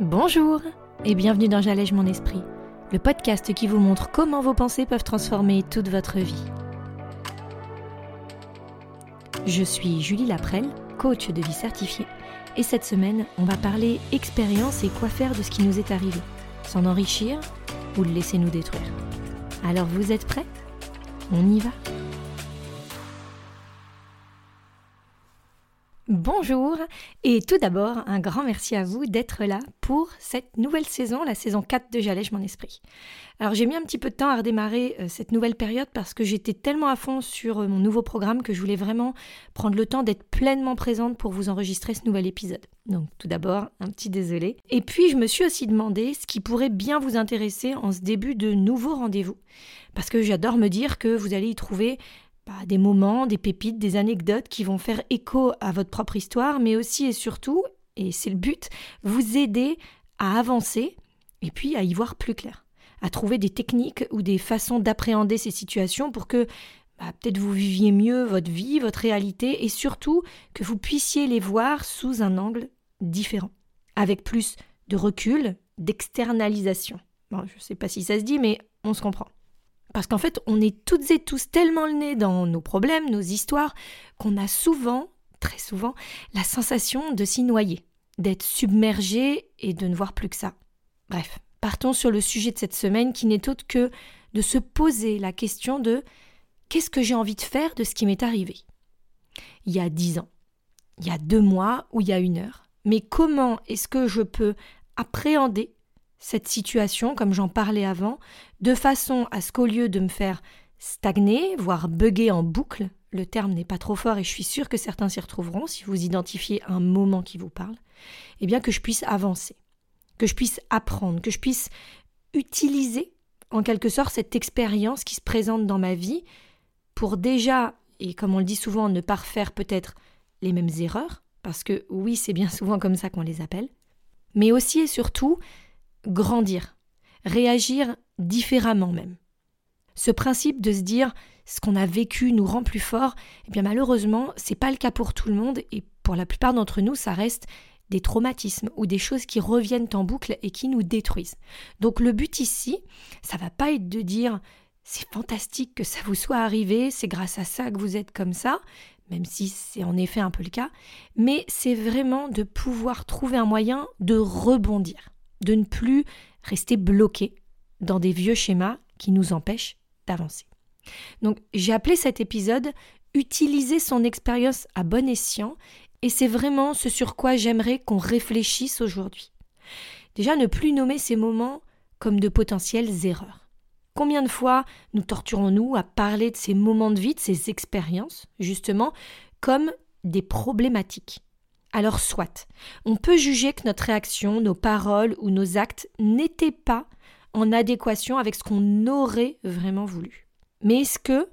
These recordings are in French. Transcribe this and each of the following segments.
Bonjour et bienvenue dans J'allège mon esprit, le podcast qui vous montre comment vos pensées peuvent transformer toute votre vie. Je suis Julie Laprelle, coach de vie certifiée, et cette semaine, on va parler expérience et quoi faire de ce qui nous est arrivé, s'en enrichir ou le laisser nous détruire. Alors vous êtes prêts? On y va? Bonjour et tout d'abord un grand merci à vous d'être là pour cette nouvelle saison, la saison 4 de J'allège mon esprit. Alors j'ai mis un petit peu de temps à redémarrer euh, cette nouvelle période parce que j'étais tellement à fond sur euh, mon nouveau programme que je voulais vraiment prendre le temps d'être pleinement présente pour vous enregistrer ce nouvel épisode. Donc tout d'abord un petit désolé. Et puis je me suis aussi demandé ce qui pourrait bien vous intéresser en ce début de nouveau rendez-vous. Parce que j'adore me dire que vous allez y trouver des moments, des pépites, des anecdotes qui vont faire écho à votre propre histoire, mais aussi et surtout, et c'est le but, vous aider à avancer et puis à y voir plus clair, à trouver des techniques ou des façons d'appréhender ces situations pour que bah, peut-être vous viviez mieux votre vie, votre réalité, et surtout que vous puissiez les voir sous un angle différent, avec plus de recul, d'externalisation. Bon, je ne sais pas si ça se dit, mais on se comprend. Parce qu'en fait, on est toutes et tous tellement le nez dans nos problèmes, nos histoires, qu'on a souvent, très souvent, la sensation de s'y noyer, d'être submergé et de ne voir plus que ça. Bref, partons sur le sujet de cette semaine qui n'est autre que de se poser la question de qu'est-ce que j'ai envie de faire de ce qui m'est arrivé? Il y a dix ans, il y a deux mois ou il y a une heure. Mais comment est-ce que je peux appréhender cette situation, comme j'en parlais avant, de façon à ce qu'au lieu de me faire stagner, voire bugger en boucle, le terme n'est pas trop fort et je suis sûre que certains s'y retrouveront si vous identifiez un moment qui vous parle, eh bien que je puisse avancer, que je puisse apprendre, que je puisse utiliser en quelque sorte cette expérience qui se présente dans ma vie pour déjà, et comme on le dit souvent, ne pas refaire peut-être les mêmes erreurs, parce que oui, c'est bien souvent comme ça qu'on les appelle, mais aussi et surtout grandir, réagir différemment même. Ce principe de se dire ce qu'on a vécu nous rend plus fort, eh bien malheureusement, c'est pas le cas pour tout le monde et pour la plupart d'entre nous, ça reste des traumatismes ou des choses qui reviennent en boucle et qui nous détruisent. Donc le but ici, ça va pas être de dire c'est fantastique que ça vous soit arrivé, c'est grâce à ça que vous êtes comme ça, même si c'est en effet un peu le cas, mais c'est vraiment de pouvoir trouver un moyen de rebondir de ne plus rester bloqué dans des vieux schémas qui nous empêchent d'avancer. Donc j'ai appelé cet épisode Utiliser son expérience à bon escient et c'est vraiment ce sur quoi j'aimerais qu'on réfléchisse aujourd'hui. Déjà ne plus nommer ces moments comme de potentielles erreurs. Combien de fois nous torturons-nous à parler de ces moments de vie, de ces expériences, justement, comme des problématiques? Alors soit, on peut juger que notre réaction, nos paroles ou nos actes n'étaient pas en adéquation avec ce qu'on aurait vraiment voulu. Mais est-ce que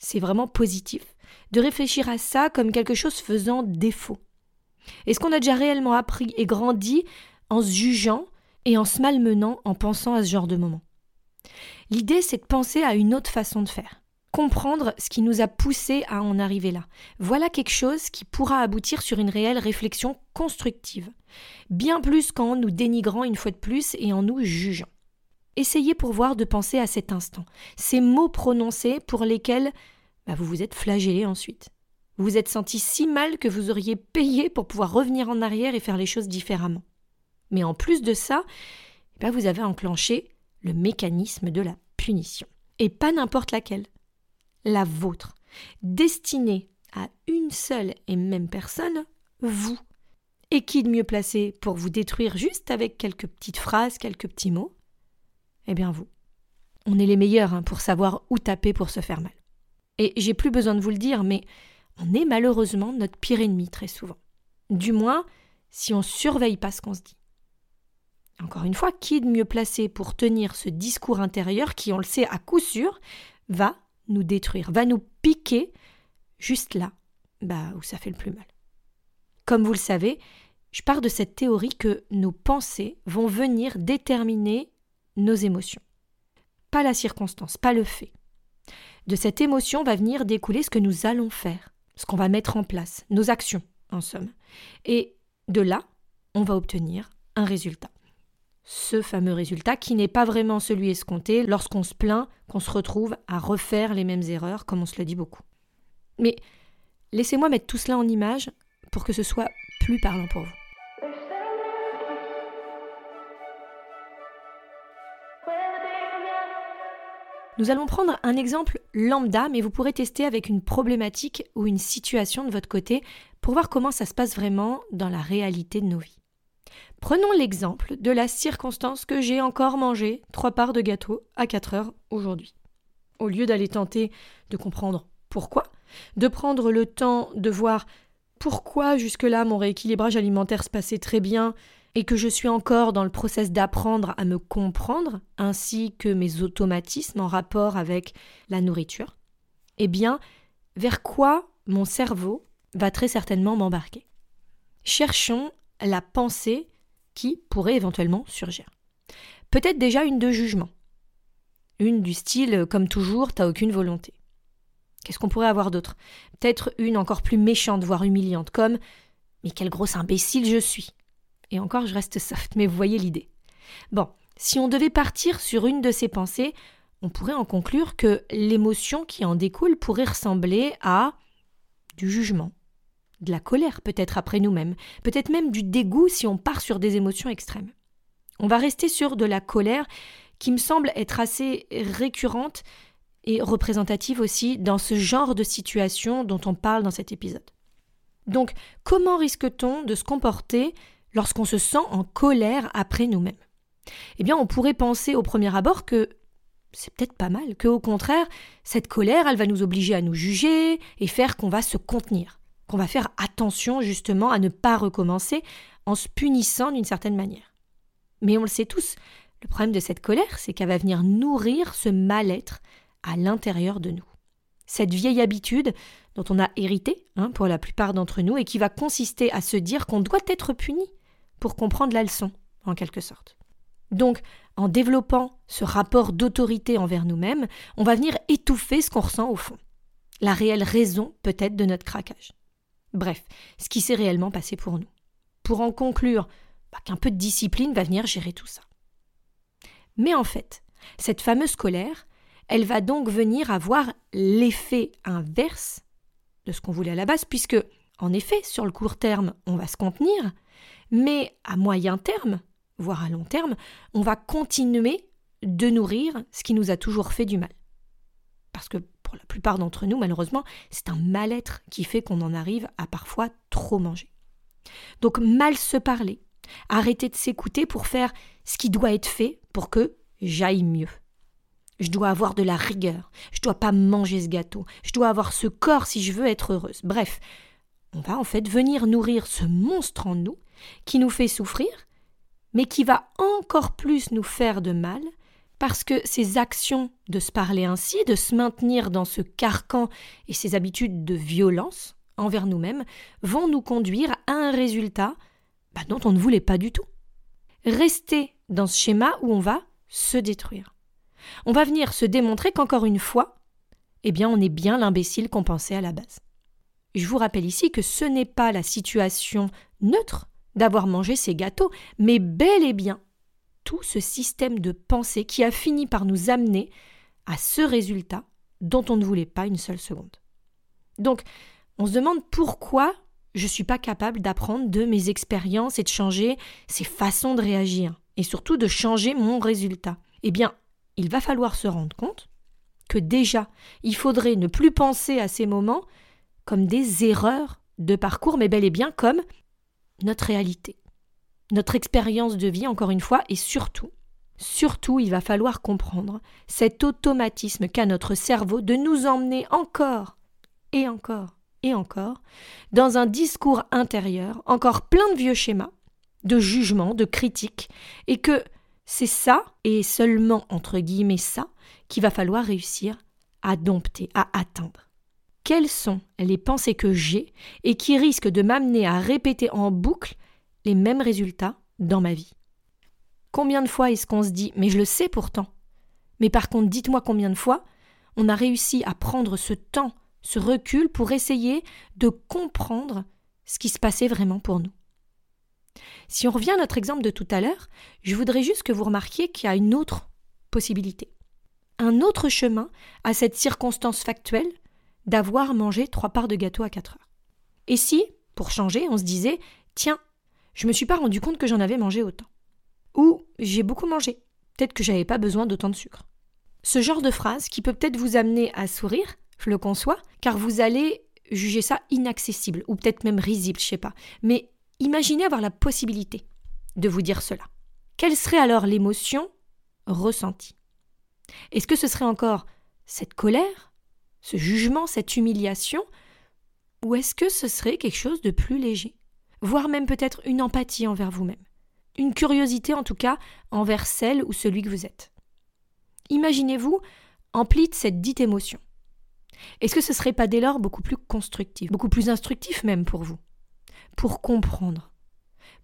c'est vraiment positif de réfléchir à ça comme quelque chose faisant défaut? Est-ce qu'on a déjà réellement appris et grandi en se jugeant et en se malmenant en pensant à ce genre de moment? L'idée, c'est de penser à une autre façon de faire comprendre ce qui nous a poussé à en arriver là. Voilà quelque chose qui pourra aboutir sur une réelle réflexion constructive, bien plus qu'en nous dénigrant une fois de plus et en nous jugeant. Essayez pour voir de penser à cet instant, ces mots prononcés pour lesquels bah, vous vous êtes flagellé ensuite. Vous vous êtes senti si mal que vous auriez payé pour pouvoir revenir en arrière et faire les choses différemment. Mais en plus de ça, bah, vous avez enclenché le mécanisme de la punition. Et pas n'importe laquelle la vôtre, destinée à une seule et même personne, vous. Et qui de mieux placé pour vous détruire juste avec quelques petites phrases, quelques petits mots? Eh bien vous. On est les meilleurs hein, pour savoir où taper pour se faire mal. Et j'ai plus besoin de vous le dire, mais on est malheureusement notre pire ennemi très souvent. Du moins, si on surveille pas ce qu'on se dit. Encore une fois, qui de mieux placé pour tenir ce discours intérieur qui, on le sait à coup sûr, va nous détruire, va nous piquer juste là, bah, où ça fait le plus mal. Comme vous le savez, je pars de cette théorie que nos pensées vont venir déterminer nos émotions. Pas la circonstance, pas le fait. De cette émotion va venir découler ce que nous allons faire, ce qu'on va mettre en place, nos actions, en somme. Et de là, on va obtenir un résultat. Ce fameux résultat qui n'est pas vraiment celui escompté lorsqu'on se plaint qu'on se retrouve à refaire les mêmes erreurs, comme on se le dit beaucoup. Mais laissez-moi mettre tout cela en image pour que ce soit plus parlant pour vous. Nous allons prendre un exemple lambda, mais vous pourrez tester avec une problématique ou une situation de votre côté pour voir comment ça se passe vraiment dans la réalité de nos vies. Prenons l'exemple de la circonstance que j'ai encore mangé trois parts de gâteau à 4 heures aujourd'hui. Au lieu d'aller tenter de comprendre pourquoi, de prendre le temps de voir pourquoi jusque-là mon rééquilibrage alimentaire se passait très bien et que je suis encore dans le process d'apprendre à me comprendre, ainsi que mes automatismes en rapport avec la nourriture, eh bien, vers quoi mon cerveau va très certainement m'embarquer. Cherchons la pensée qui pourrait éventuellement surgir. Peut-être déjà une de jugement. Une du style comme toujours, t'as aucune volonté. Qu'est-ce qu'on pourrait avoir d'autre? Peut-être une encore plus méchante, voire humiliante, comme Mais quel gros imbécile je suis et encore, je reste soft, mais vous voyez l'idée. Bon, si on devait partir sur une de ces pensées, on pourrait en conclure que l'émotion qui en découle pourrait ressembler à du jugement, de la colère peut-être après nous-mêmes, peut-être même du dégoût si on part sur des émotions extrêmes. On va rester sur de la colère qui me semble être assez récurrente et représentative aussi dans ce genre de situation dont on parle dans cet épisode. Donc, comment risque-t-on de se comporter lorsqu'on se sent en colère après nous-mêmes? Eh bien, on pourrait penser au premier abord que c'est peut-être pas mal, que au contraire, cette colère, elle va nous obliger à nous juger et faire qu'on va se contenir, qu'on va faire attention justement à ne pas recommencer en se punissant d'une certaine manière. Mais on le sait tous, le problème de cette colère, c'est qu'elle va venir nourrir ce mal-être à l'intérieur de nous. Cette vieille habitude dont on a hérité, hein, pour la plupart d'entre nous, et qui va consister à se dire qu'on doit être puni, pour comprendre la leçon, en quelque sorte. Donc, en développant ce rapport d'autorité envers nous-mêmes, on va venir étouffer ce qu'on ressent au fond. La réelle raison peut-être de notre craquage. Bref, ce qui s'est réellement passé pour nous. Pour en conclure bah, qu'un peu de discipline va venir gérer tout ça. Mais en fait, cette fameuse colère, elle va donc venir avoir l'effet inverse de ce qu'on voulait à la base, puisque, en effet, sur le court terme, on va se contenir, mais à moyen terme, voire à long terme, on va continuer de nourrir ce qui nous a toujours fait du mal. Parce que pour la plupart d'entre nous, malheureusement, c'est un mal-être qui fait qu'on en arrive à parfois trop manger. Donc mal se parler, arrêter de s'écouter pour faire ce qui doit être fait pour que j'aille mieux. Je dois avoir de la rigueur, je dois pas manger ce gâteau, je dois avoir ce corps si je veux être heureuse. Bref, on va en fait venir nourrir ce monstre en nous qui nous fait souffrir, mais qui va encore plus nous faire de mal, parce que ces actions de se parler ainsi, de se maintenir dans ce carcan et ces habitudes de violence envers nous-mêmes vont nous conduire à un résultat bah, dont on ne voulait pas du tout. Rester dans ce schéma où on va se détruire. On va venir se démontrer qu'encore une fois, eh bien on est bien l'imbécile qu'on pensait à la base. Je vous rappelle ici que ce n'est pas la situation neutre d'avoir mangé ces gâteaux, mais bel et bien ce système de pensée qui a fini par nous amener à ce résultat dont on ne voulait pas une seule seconde. Donc, on se demande pourquoi je ne suis pas capable d'apprendre de mes expériences et de changer ces façons de réagir, et surtout de changer mon résultat. Eh bien, il va falloir se rendre compte que déjà, il faudrait ne plus penser à ces moments comme des erreurs de parcours, mais bel et bien comme notre réalité, notre expérience de vie, encore une fois, et surtout, surtout, il va falloir comprendre cet automatisme qu'a notre cerveau de nous emmener encore et encore et encore dans un discours intérieur, encore plein de vieux schémas, de jugements, de critiques, et que c'est ça, et seulement entre guillemets ça, qu'il va falloir réussir à dompter, à atteindre. Quelles sont les pensées que j'ai et qui risquent de m'amener à répéter en boucle les mêmes résultats dans ma vie. Combien de fois est-ce qu'on se dit mais je le sais pourtant Mais par contre, dites-moi combien de fois on a réussi à prendre ce temps, ce recul pour essayer de comprendre ce qui se passait vraiment pour nous. Si on revient à notre exemple de tout à l'heure, je voudrais juste que vous remarquiez qu'il y a une autre possibilité. Un autre chemin à cette circonstance factuelle d'avoir mangé trois parts de gâteau à 4 heures. Et si, pour changer, on se disait Tiens, je me suis pas rendu compte que j'en avais mangé autant. Ou j'ai beaucoup mangé. Peut-être que j'avais pas besoin d'autant de sucre. Ce genre de phrase qui peut peut-être vous amener à sourire, je le conçois, car vous allez juger ça inaccessible, ou peut-être même risible, je sais pas. Mais imaginez avoir la possibilité de vous dire cela. Quelle serait alors l'émotion ressentie? Est-ce que ce serait encore cette colère, ce jugement, cette humiliation, ou est-ce que ce serait quelque chose de plus léger, voire même peut-être une empathie envers vous-même, une curiosité en tout cas envers celle ou celui que vous êtes Imaginez-vous empli de cette dite émotion. Est-ce que ce serait pas dès lors beaucoup plus constructif, beaucoup plus instructif même pour vous? Pour comprendre,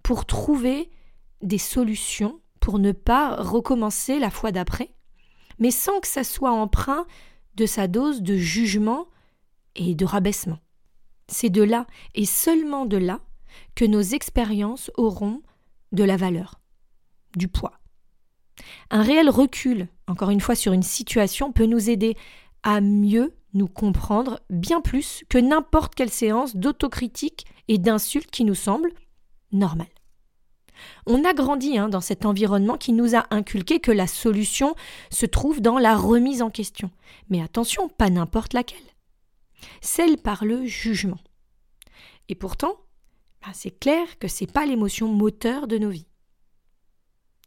pour trouver des solutions pour ne pas recommencer la fois d'après, mais sans que ça soit emprunt de sa dose de jugement et de rabaissement. C'est de là, et seulement de là, que nos expériences auront de la valeur, du poids. Un réel recul, encore une fois, sur une situation peut nous aider à mieux nous comprendre bien plus que n'importe quelle séance d'autocritique et d'insultes qui nous semble normale. On a grandi hein, dans cet environnement qui nous a inculqué que la solution se trouve dans la remise en question. Mais attention, pas n'importe laquelle. Celle par le jugement. Et pourtant, ben, c'est clair que ce n'est pas l'émotion moteur de nos vies.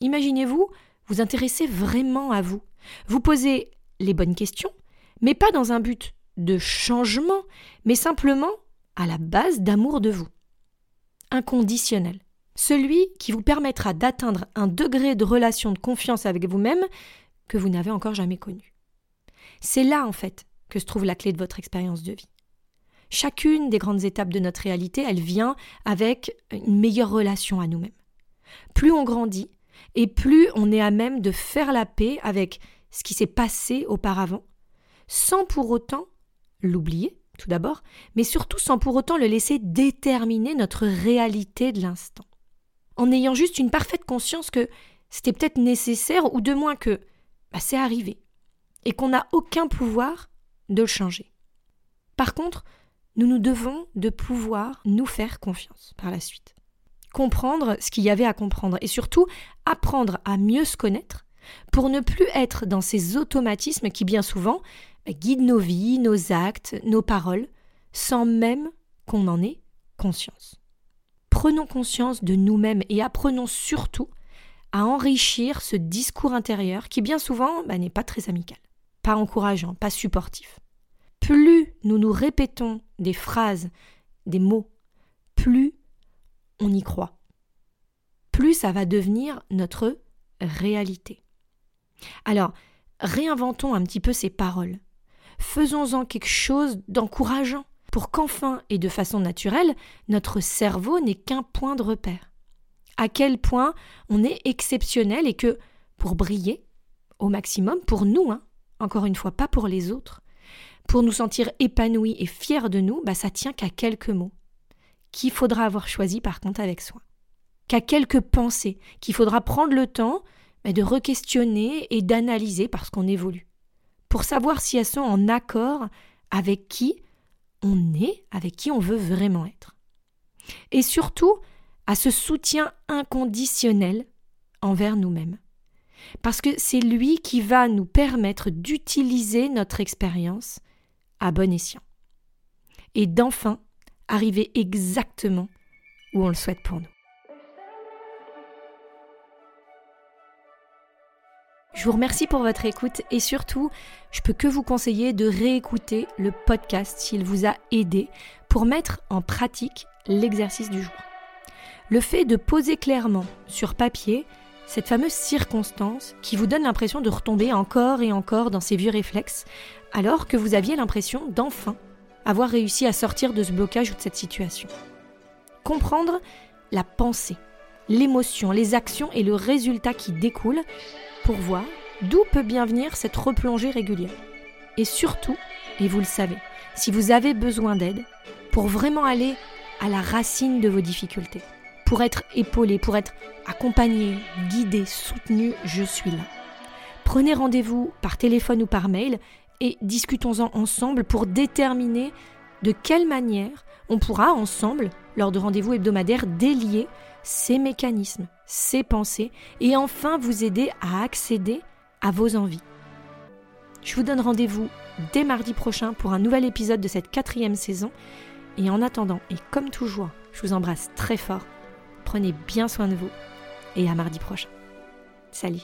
Imaginez-vous vous intéressez vraiment à vous. Vous posez les bonnes questions, mais pas dans un but de changement, mais simplement à la base d'amour de vous. Inconditionnel. Celui qui vous permettra d'atteindre un degré de relation de confiance avec vous-même que vous n'avez encore jamais connu. C'est là, en fait, que se trouve la clé de votre expérience de vie. Chacune des grandes étapes de notre réalité, elle vient avec une meilleure relation à nous-mêmes. Plus on grandit, et plus on est à même de faire la paix avec ce qui s'est passé auparavant, sans pour autant l'oublier, tout d'abord, mais surtout sans pour autant le laisser déterminer notre réalité de l'instant. En ayant juste une parfaite conscience que c'était peut-être nécessaire, ou de moins que bah, c'est arrivé, et qu'on n'a aucun pouvoir de le changer. Par contre, nous nous devons de pouvoir nous faire confiance par la suite comprendre ce qu'il y avait à comprendre et surtout apprendre à mieux se connaître pour ne plus être dans ces automatismes qui bien souvent bah, guident nos vies, nos actes, nos paroles, sans même qu'on en ait conscience. Prenons conscience de nous-mêmes et apprenons surtout à enrichir ce discours intérieur qui bien souvent bah, n'est pas très amical, pas encourageant, pas supportif. Plus nous nous répétons des phrases, des mots, plus on y croit. Plus ça va devenir notre réalité. Alors, réinventons un petit peu ces paroles. Faisons-en quelque chose d'encourageant pour qu'enfin et de façon naturelle, notre cerveau n'ait qu'un point de repère. À quel point on est exceptionnel et que, pour briller, au maximum, pour nous, hein, encore une fois, pas pour les autres, pour nous sentir épanouis et fiers de nous, bah, ça tient qu'à quelques mots qu'il faudra avoir choisi par contre avec soi. Qu'à quelques pensées qu'il faudra prendre le temps de re-questionner et d'analyser parce qu'on évolue, pour savoir si elles sont en accord avec qui on est, avec qui on veut vraiment être. Et surtout, à ce soutien inconditionnel envers nous-mêmes. Parce que c'est lui qui va nous permettre d'utiliser notre expérience à bon escient. Et d'enfin arriver exactement où on le souhaite pour nous. Je vous remercie pour votre écoute et surtout, je peux que vous conseiller de réécouter le podcast s'il vous a aidé pour mettre en pratique l'exercice du jour. Le fait de poser clairement sur papier cette fameuse circonstance qui vous donne l'impression de retomber encore et encore dans ces vieux réflexes, alors que vous aviez l'impression d'enfin avoir réussi à sortir de ce blocage ou de cette situation. Comprendre la pensée, l'émotion, les actions et le résultat qui découle pour voir d'où peut bien venir cette replongée régulière. Et surtout, et vous le savez, si vous avez besoin d'aide, pour vraiment aller à la racine de vos difficultés, Pour être épaulé, pour être accompagné, guidé, soutenu, je suis là. Prenez rendez-vous par téléphone ou par mail et discutons-en ensemble pour déterminer de quelle manière on pourra ensemble, lors de rendez-vous hebdomadaires, délier ces mécanismes, ces pensées et enfin vous aider à accéder à vos envies. Je vous donne rendez-vous dès mardi prochain pour un nouvel épisode de cette quatrième saison. Et en attendant, et comme toujours, je vous embrasse très fort. Prenez bien soin de vous et à mardi prochain. Salut